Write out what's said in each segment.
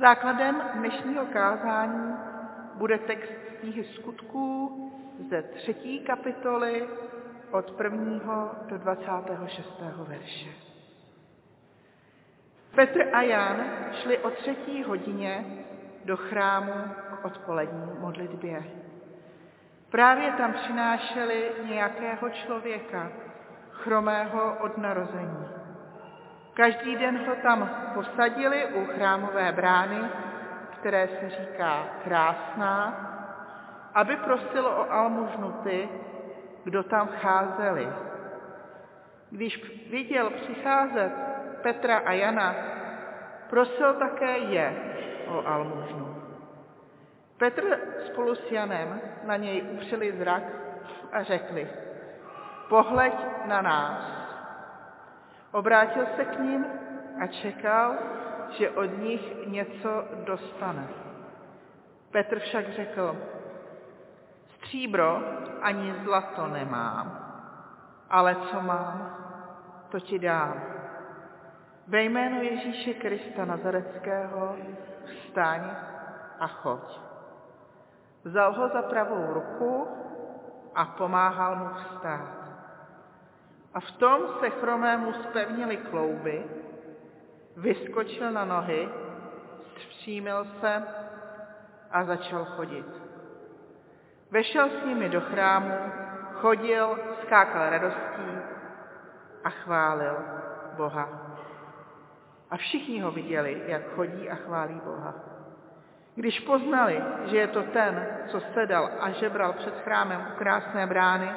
Základem dnešního kázání bude text knihy skutků ze třetí kapitoly od prvního do 26. verše. Petr a Jan šli o třetí hodině do chrámu k odpolední modlitbě. Právě tam přinášeli nějakého člověka, chromého od narození. Každý den ho tam posadili u chrámové brány, které se říká krásná, aby prosilo o almužnu ty, kdo tam vcházeli. Když viděl přicházet Petra a Jana, prosil také je o almužnu. Petr spolu s Janem na něj upřeli zrak a řekli, pohleď na nás. Obrátil se k ním a čekal, že od nich něco dostane. Petr však řekl, stříbro ani zlato nemám, ale co mám, to ti dám. Ve jménu Ježíše Krista Nazareckého vstaň a choď. Vzal ho za pravou ruku a pomáhal mu vstát. A v tom se chromému spevnili klouby, vyskočil na nohy, zpřímil se a začal chodit. Vešel s nimi do chrámu, chodil, skákal radostí a chválil Boha. A všichni ho viděli, jak chodí a chválí Boha. Když poznali, že je to ten, co sedal a žebral před chrámem u krásné brány,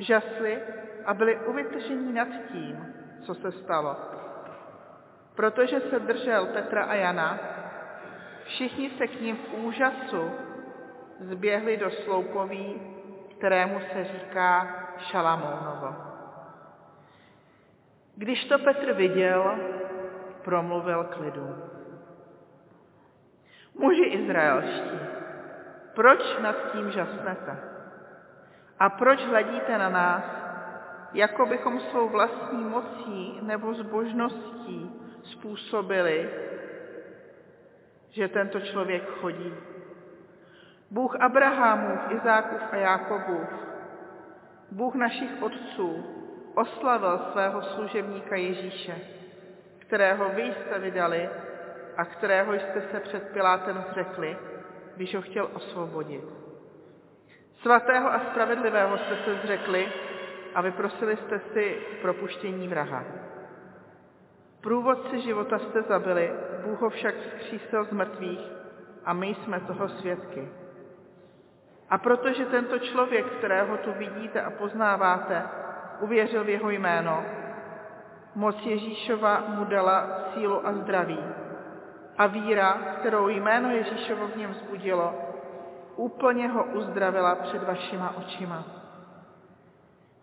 žasli a byli uvytržení nad tím, co se stalo. Protože se držel Petra a Jana, všichni se k ním v úžasu zběhli do sloupoví, kterému se říká Šalamounovo. Když to Petr viděl, promluvil k lidu. Muži izraelští, proč nad tím žasnete? A proč hledíte na nás, jako bychom svou vlastní mocí nebo zbožností způsobili, že tento člověk chodí. Bůh Abrahamův, Izákův a Jákobův, Bůh našich otců, oslavil svého služebníka Ježíše, kterého vy jste vydali a kterého jste se před Pilátem zřekli, když ho chtěl osvobodit. Svatého a spravedlivého jste se zřekli a vyprosili jste si propuštění vraha. Průvodci života jste zabili, Bůh ho však vzkřísil z mrtvých a my jsme toho svědky. A protože tento člověk, kterého tu vidíte a poznáváte, uvěřil v jeho jméno, moc Ježíšova mu dala sílu a zdraví. A víra, kterou jméno Ježíšovo v něm vzbudilo, úplně ho uzdravila před vašima očima.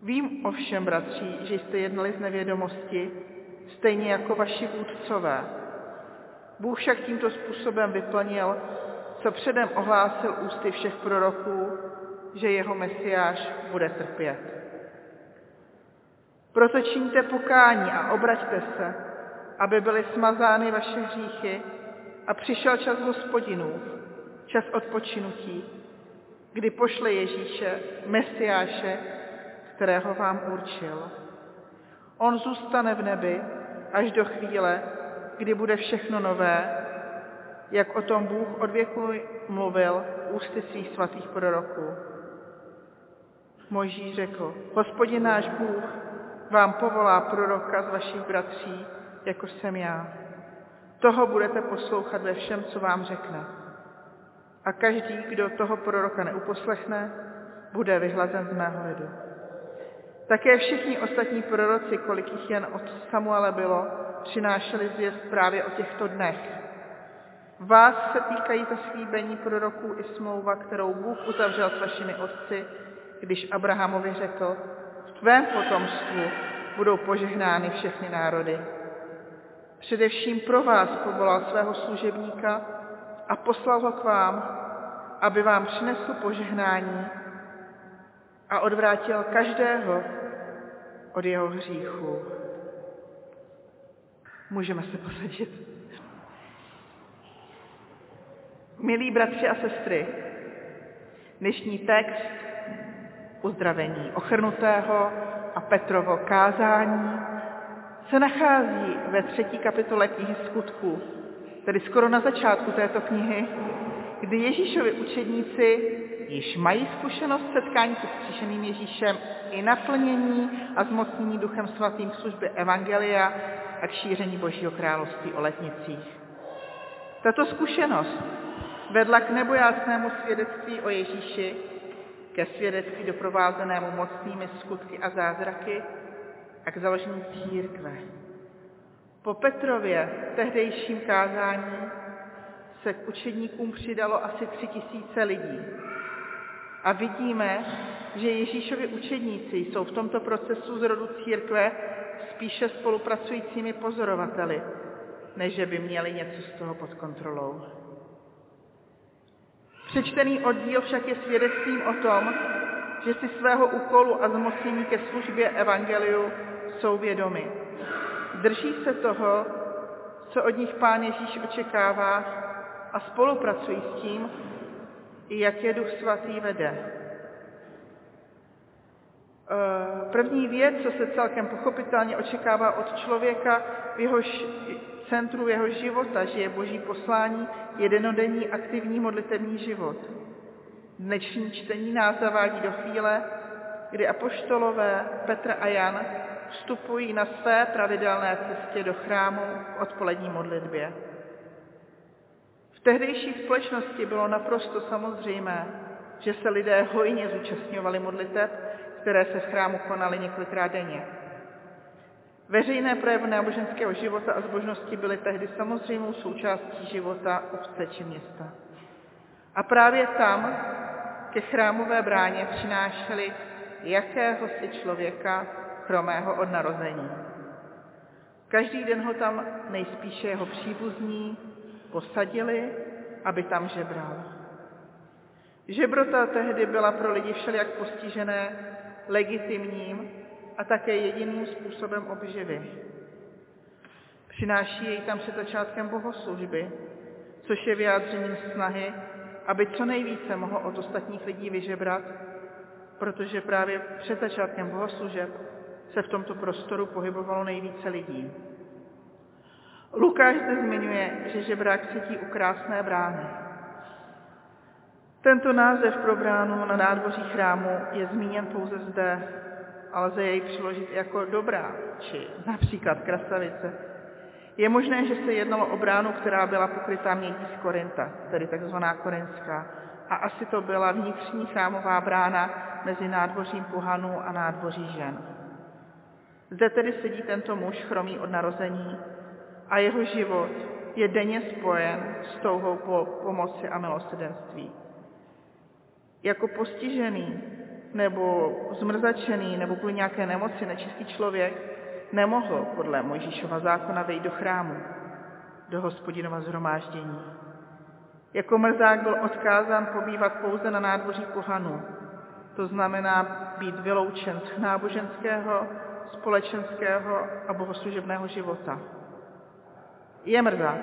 Vím ovšem, bratři, že jste jednali z nevědomosti, stejně jako vaši vůdcové. Bůh však tímto způsobem vyplnil, co předem ohlásil ústy všech proroků, že jeho mesiáš bude trpět. Proto čiňte pokání a obraťte se, aby byly smazány vaše hříchy a přišel čas hospodinův, čas odpočinutí, kdy pošle Ježíše, Mesiáše, kterého vám určil. On zůstane v nebi až do chvíle, kdy bude všechno nové, jak o tom Bůh od věku mluvil ústy svých svatých proroků. Mojžíš řekl, hospodin náš Bůh vám povolá proroka z vašich bratří, jako jsem já. Toho budete poslouchat ve všem, co vám řekne. A každý, kdo toho proroka neuposlechne, bude vyhlazen z mého lidu. Také všichni ostatní proroci, kolik jich jen od Samuele bylo, přinášeli zvěst právě o těchto dnech. Vás se týkají zaslíbení proroků i smlouva, kterou Bůh uzavřel s vašimi otci, když Abrahamovi řekl, v tvém potomstvu budou požehnány všechny národy. Především pro vás povolal svého služebníka a poslal ho k vám, aby vám přinesl požehnání a odvrátil každého od jeho hříchu. Můžeme se posadit. Milí bratři a sestry, dnešní text uzdravení ochrnutého a Petrovo kázání se nachází ve třetí kapitole knihy skutků, tedy skoro na začátku této knihy, kdy Ježíšovi učedníci již mají zkušenost setkání s vzkříšeným Ježíšem i naplnění a zmocnění Duchem Svatým služby Evangelia a k šíření Božího království o letnicích. Tato zkušenost vedla k nebojásnému svědectví o Ježíši, ke svědectví doprovázenému mocnými skutky a zázraky a k založení církve. Po Petrově tehdejším kázání se k učedníkům přidalo asi tři tisíce lidí. A vidíme, že Ježíšovi učedníci jsou v tomto procesu z rodu církve spíše spolupracujícími pozorovateli, než že by měli něco z toho pod kontrolou. Přečtený oddíl však je svědectvím o tom, že si svého úkolu a zmocnění ke službě evangeliu jsou vědomi. Drží se toho, co od nich pán Ježíš očekává a spolupracují s tím, jak je Duch Svatý vede. Eh, první věc, co se celkem pochopitelně očekává od člověka, v jehož centru jeho života žije boží poslání, je denodenní aktivní modlitevní život. Dnešní čtení nás zavádí do chvíle, kdy apoštolové Petr a Jan vstupují na své pravidelné cestě do chrámu k odpolední modlitbě. V tehdejší společnosti bylo naprosto samozřejmé, že se lidé hojně zúčastňovali modliteb, které se v chrámu konaly několikrát denně. Veřejné projevy náboženského života a zbožnosti byly tehdy samozřejmou součástí života obce či města. A právě tam, ke chrámové bráně, přinášeli jakéhosi člověka chromého od narození. Každý den ho tam nejspíše jeho příbuzní posadili, aby tam žebral. Žebrota tehdy byla pro lidi všelijak postižené legitimním a také jediným způsobem obživy. Přináší jej tam před začátkem bohoslužby, což je vyjádřením snahy, aby co nejvíce mohl od ostatních lidí vyžebrat, protože právě před začátkem bohoslužeb se v tomto prostoru pohybovalo nejvíce lidí. Lukáš zde zmiňuje, že žebrák cítí u krásné brány. Tento název pro bránu na nádvoří chrámu je zmíněn pouze zde a lze jej přiložit jako dobrá, či například krasavice. Je možné, že se jednalo o bránu, která byla pokrytá mědí z Korinta, tedy takzvaná korinská, a asi to byla vnitřní chrámová brána mezi nádvořím pohanů a nádvoří žen. Zde tedy sedí tento muž chromý od narození a jeho život je denně spojen s touhou po pomoci a milosedenství. Jako postižený nebo zmrzačený nebo kvůli nějaké nemoci nečistý člověk nemohl podle Mojžíšova zákona vejít do chrámu, do hospodinova zhromáždění. Jako mrzák byl odkázán pobývat pouze na nádvoří pohanů, to znamená být vyloučen z náboženského, společenského a bohoslužebného života. Je mrzák,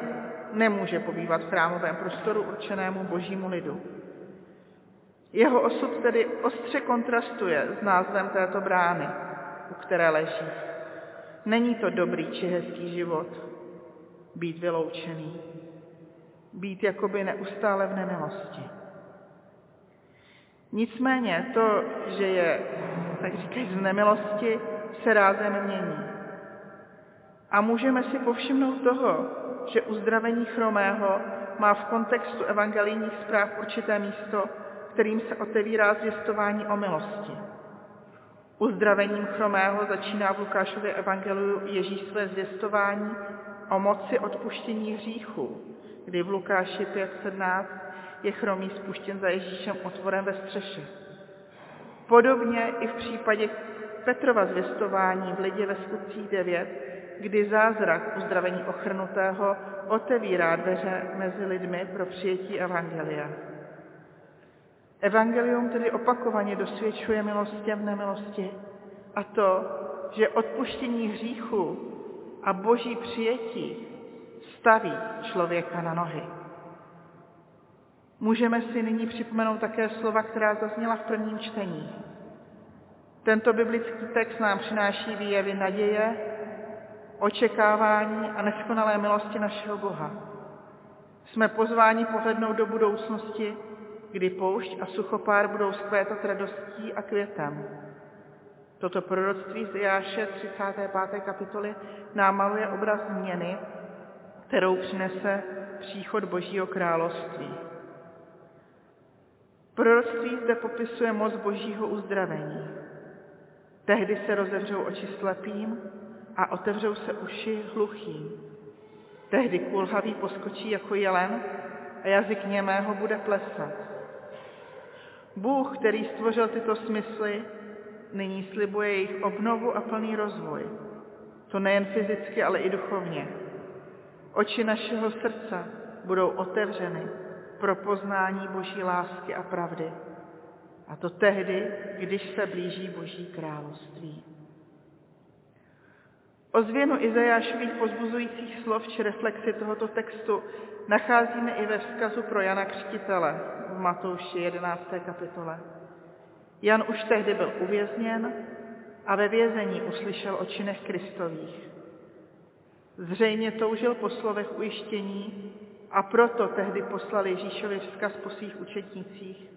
nemůže pobývat v chrámovém prostoru určenému božímu lidu. Jeho osud tedy ostře kontrastuje s názvem této brány, u které leží. Není to dobrý či hezký život, být vyloučený, být jakoby neustále v nemilosti. Nicméně to, že je, tak říkají, z nemilosti, se rázem mění. A můžeme si povšimnout toho, že uzdravení chromého má v kontextu evangelijních zpráv určité místo, kterým se otevírá zvěstování o milosti. Uzdravením chromého začíná v Lukášově evangeliu Ježíš své zvěstování o moci odpuštění hříchu, kdy v Lukáši 5.17 je chromý spuštěn za Ježíšem otvorem ve střeše. Podobně i v případě Petrova zvěstování v lidě ve skutcích 9, kdy zázrak uzdravení ochrnutého otevírá dveře mezi lidmi pro přijetí Evangelia. Evangelium tedy opakovaně dosvědčuje milostě v nemilosti a to, že odpuštění hříchu a boží přijetí staví člověka na nohy. Můžeme si nyní připomenout také slova, která zazněla v prvním čtení. Tento biblický text nám přináší výjevy naděje, očekávání a neskonalé milosti našeho Boha. Jsme pozváni pohlednout do budoucnosti, kdy poušť a suchopár budou skvétat radostí a květem. Toto proroctví z Jáše 35. kapitoly nám maluje obraz změny, kterou přinese příchod Božího království. Proroctví zde popisuje moc Božího uzdravení. Tehdy se rozevřou oči slepým a otevřou se uši hluchým. Tehdy kulhavý poskočí jako jelen a jazyk němého bude plesat. Bůh, který stvořil tyto smysly, nyní slibuje jejich obnovu a plný rozvoj. To nejen fyzicky, ale i duchovně. Oči našeho srdce budou otevřeny pro poznání Boží lásky a pravdy. A to tehdy, když se blíží Boží království. Ozvěnu Izajášových pozbuzujících slov či reflexy tohoto textu nacházíme i ve vzkazu pro Jana Křtitele v Matouši 11. kapitole. Jan už tehdy byl uvězněn a ve vězení uslyšel o činech Kristových. Zřejmě toužil po slovech ujištění a proto tehdy poslal Ježíšovi vzkaz po svých učetnicích.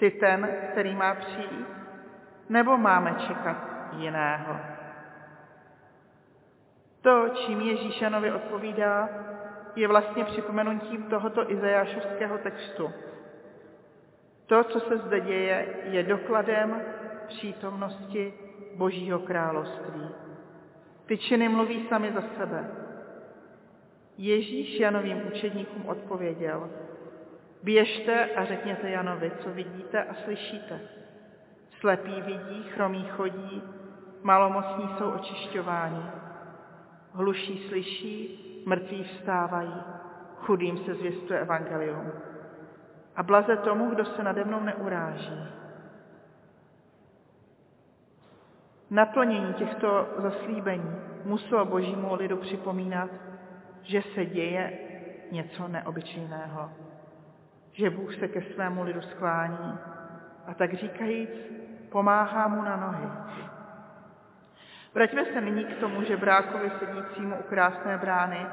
Jsi ten, který má přijít, nebo máme čekat jiného? To, čím Ježíš Janovi odpovídá, je vlastně připomenutím tohoto izajášovského textu. To, co se zde děje, je dokladem přítomnosti Božího království. Ty činy mluví sami za sebe. Ježíš Janovým učedníkům odpověděl, běžte a řekněte Janovi, co vidíte a slyšíte. Slepí vidí, chromí chodí, malomocní jsou očišťováni. Hluší slyší, mrtví vstávají, chudým se zvěstuje evangelium. A blaze tomu, kdo se nade mnou neuráží. Naplnění těchto zaslíbení muselo božímu lidu připomínat, že se děje něco neobyčejného, že Bůh se ke svému lidu sklání a tak říkajíc pomáhá mu na nohy. Vraťme se nyní k tomu že brákovi sedícímu u krásné brány,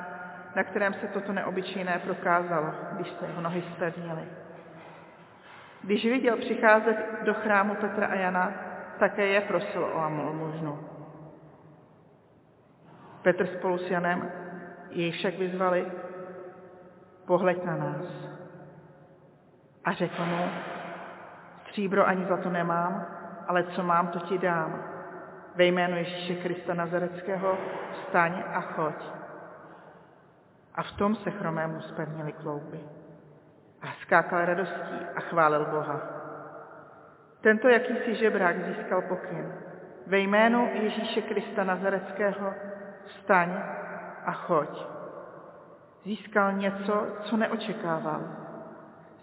na kterém se toto neobyčejné prokázalo, když se jeho nohy spevnily. Když viděl přicházet do chrámu Petra a Jana, také je prosil o almužnu. Petr spolu s Janem jej však vyzvali, pohleď na nás. A řekl mu, stříbro ani zlato nemám, ale co mám, to ti dám. Ve jménu Ježíše Krista Nazareckého vstaň a choď. A v tom se chromému spevnili klouby. A skákal radostí a chválil Boha. Tento jakýsi žebrák získal pokyn. Ve jménu Ježíše Krista Nazareckého vstaň a choď. Získal něco, co neočekával.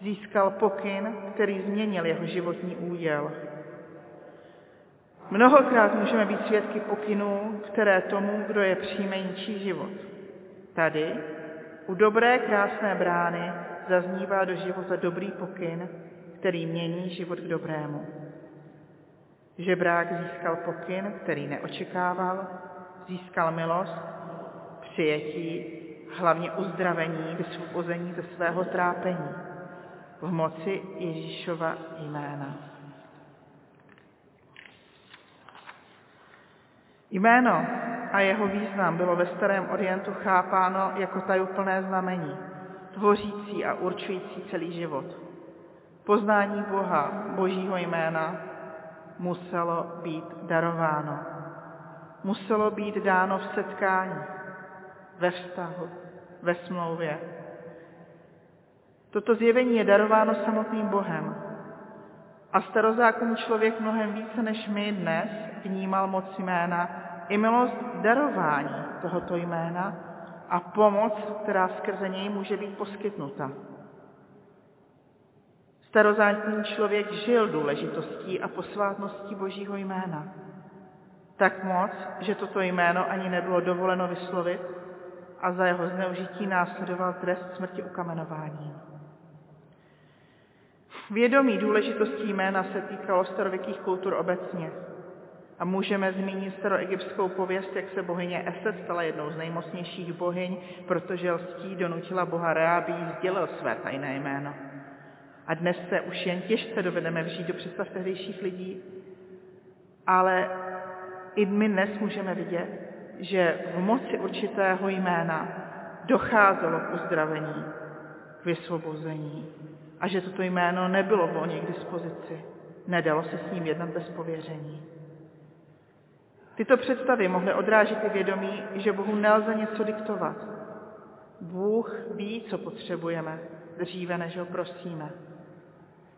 Získal pokyn, který změnil jeho životní úděl. Mnohokrát můžeme být svědky pokynů, které tomu, kdo je přijme, ničí život. Tady, u dobré, krásné brány, zaznívá do života dobrý pokyn, který mění život k dobrému. Žebrák získal pokyn, který neočekával, získal milost, přijetí, hlavně uzdravení, vysvobození ze svého trápení v moci Ježíšova jména. Jméno a jeho význam bylo ve Starém Orientu chápáno jako tajuplné znamení, tvořící a určující celý život. Poznání Boha, Božího jména, muselo být darováno. Muselo být dáno v setkání, ve vztahu, ve smlouvě. Toto zjevení je darováno samotným Bohem. A starozákonní člověk mnohem více než my dnes vnímal moc jména i milost darování tohoto jména a pomoc, která skrze něj může být poskytnuta. Starozákonní člověk žil důležitostí a posvátností Božího jména. Tak moc, že toto jméno ani nebylo dovoleno vyslovit a za jeho zneužití následoval trest smrti ukamenováním. Vědomí důležitosti jména se týkalo starověkých kultur obecně. A můžeme zmínit staroegyptskou pověst, jak se bohyně Eset stala jednou z nejmocnějších bohyň, protože lstí donutila boha Rea, sdělil své tajné jméno. A dnes se už jen těžce dovedeme vžít do představ tehdejších lidí, ale i my dnes můžeme vidět, že v moci určitého jména docházelo k uzdravení, k vysvobození a že toto jméno nebylo volně k dispozici. Nedalo se s ním jednat bez pověření. Tyto představy mohly odrážet i vědomí, že Bohu nelze něco diktovat. Bůh ví, co potřebujeme, dříve než ho prosíme.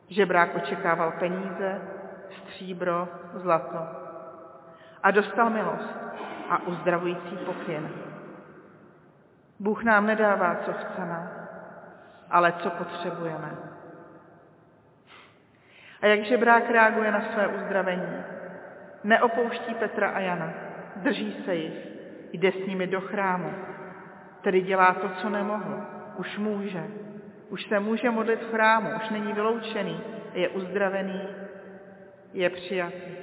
Žebrák očekával peníze, stříbro, zlato. A dostal milost a uzdravující pokyn. Bůh nám nedává, co chceme, ale co potřebujeme. A jak žebrák reaguje na své uzdravení? Neopouští Petra a Jana, drží se jich, jde s nimi do chrámu, tedy dělá to, co nemohl. Už může. Už se může modlit v chrámu, už není vyloučený, je uzdravený, je přijatý.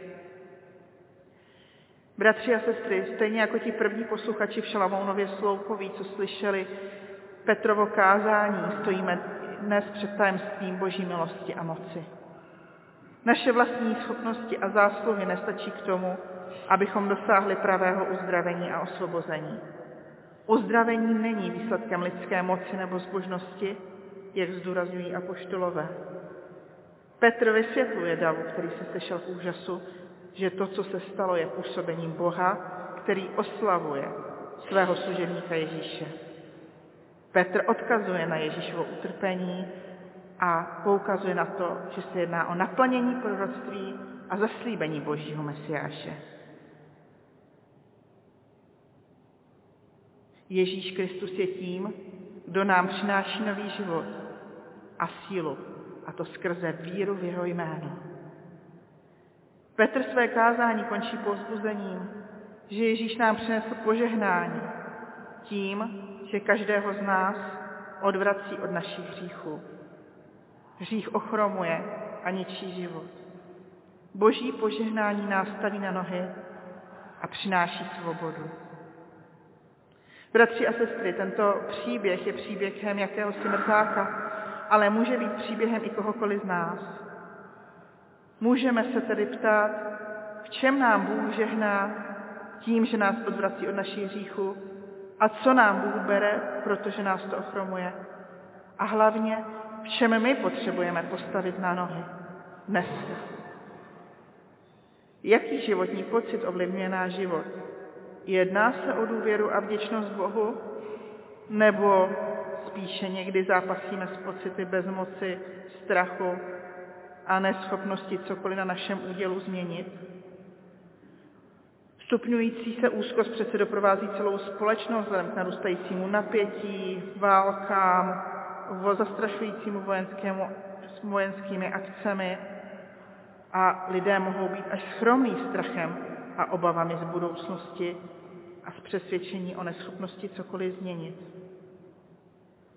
Bratři a sestry, stejně jako ti první posluchači v Šalamounově Sloupoví, co slyšeli Petrovo kázání, stojíme dnes před tajemstvím Boží milosti a moci. Naše vlastní schopnosti a zásluhy nestačí k tomu, abychom dosáhli pravého uzdravení a osvobození. Uzdravení není výsledkem lidské moci nebo zbožnosti, jak zdůrazňují apoštolové. Petr vysvětluje davu, který se sešel k úžasu, že to, co se stalo, je působením Boha, který oslavuje svého služebníka Ježíše. Petr odkazuje na Ježíšovo utrpení a poukazuje na to, že se jedná o naplnění proroctví a zaslíbení Božího Mesiáše. Ježíš Kristus je tím, kdo nám přináší nový život a sílu, a to skrze víru v jeho jméno. Petr své kázání končí povzbuzením, že Ježíš nám přinesl požehnání tím, že každého z nás odvrací od našich hříchů. Hřích ochromuje a ničí život. Boží požehnání nás staví na nohy a přináší svobodu. Bratři a sestry, tento příběh je příběhem jakéhosi mrzáka, ale může být příběhem i kohokoliv z nás. Můžeme se tedy ptát, v čem nám Bůh žehná tím, že nás odvrací od našich hříchů a co nám Bůh bere, protože nás to ochromuje. A hlavně, v čem my potřebujeme postavit na nohy dnes. Jaký životní pocit ovlivňuje náš život? Jedná se o důvěru a vděčnost Bohu? Nebo spíše někdy zápasíme s pocity bezmoci, strachu a neschopnosti cokoliv na našem údělu změnit? Stupňující se úzkost přece doprovází celou společnost vzhledem k narůstajícímu napětí, válkám, zastrašujícímu vojenskému, vojenskými akcemi a lidé mohou být až schromí strachem a obavami z budoucnosti a z přesvědčení o neschopnosti cokoliv změnit.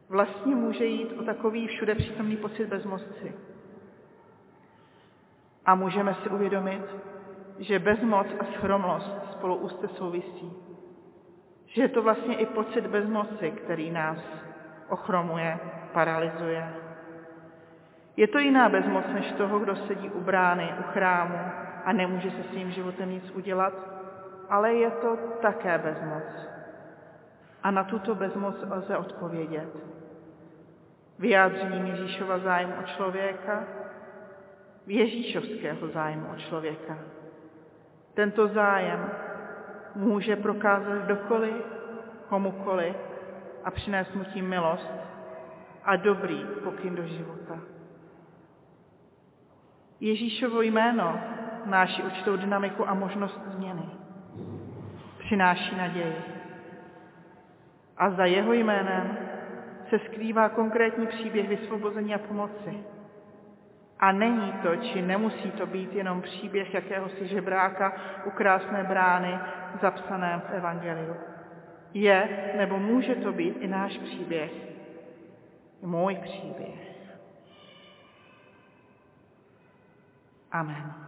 Vlastně může jít o takový všude přítomný pocit bezmocci. A můžeme si uvědomit, že bezmoc a schromlost spolu úzce souvisí. Že je to vlastně i pocit bezmoci, který nás ochromuje, paralyzuje. Je to jiná bezmoc než toho, kdo sedí u brány, u chrámu a nemůže se svým životem nic udělat, ale je to také bezmoc. A na tuto bezmoc lze odpovědět. Vyjádřením Ježíšova zájmu o člověka, Ježíšovského zájmu o člověka. Tento zájem může prokázat kdokoliv, komukoliv a přinést mu tím milost a dobrý pokyn do života. Ježíšovo jméno náší určitou dynamiku a možnost změny. Přináší naději. A za jeho jménem se skrývá konkrétní příběh vysvobození a pomoci. A není to, či nemusí to být jenom příběh jakéhosi žebráka u krásné brány zapsaném v Evangeliu. Je, nebo může to být i náš příběh, Mooi plezier bij. Amen.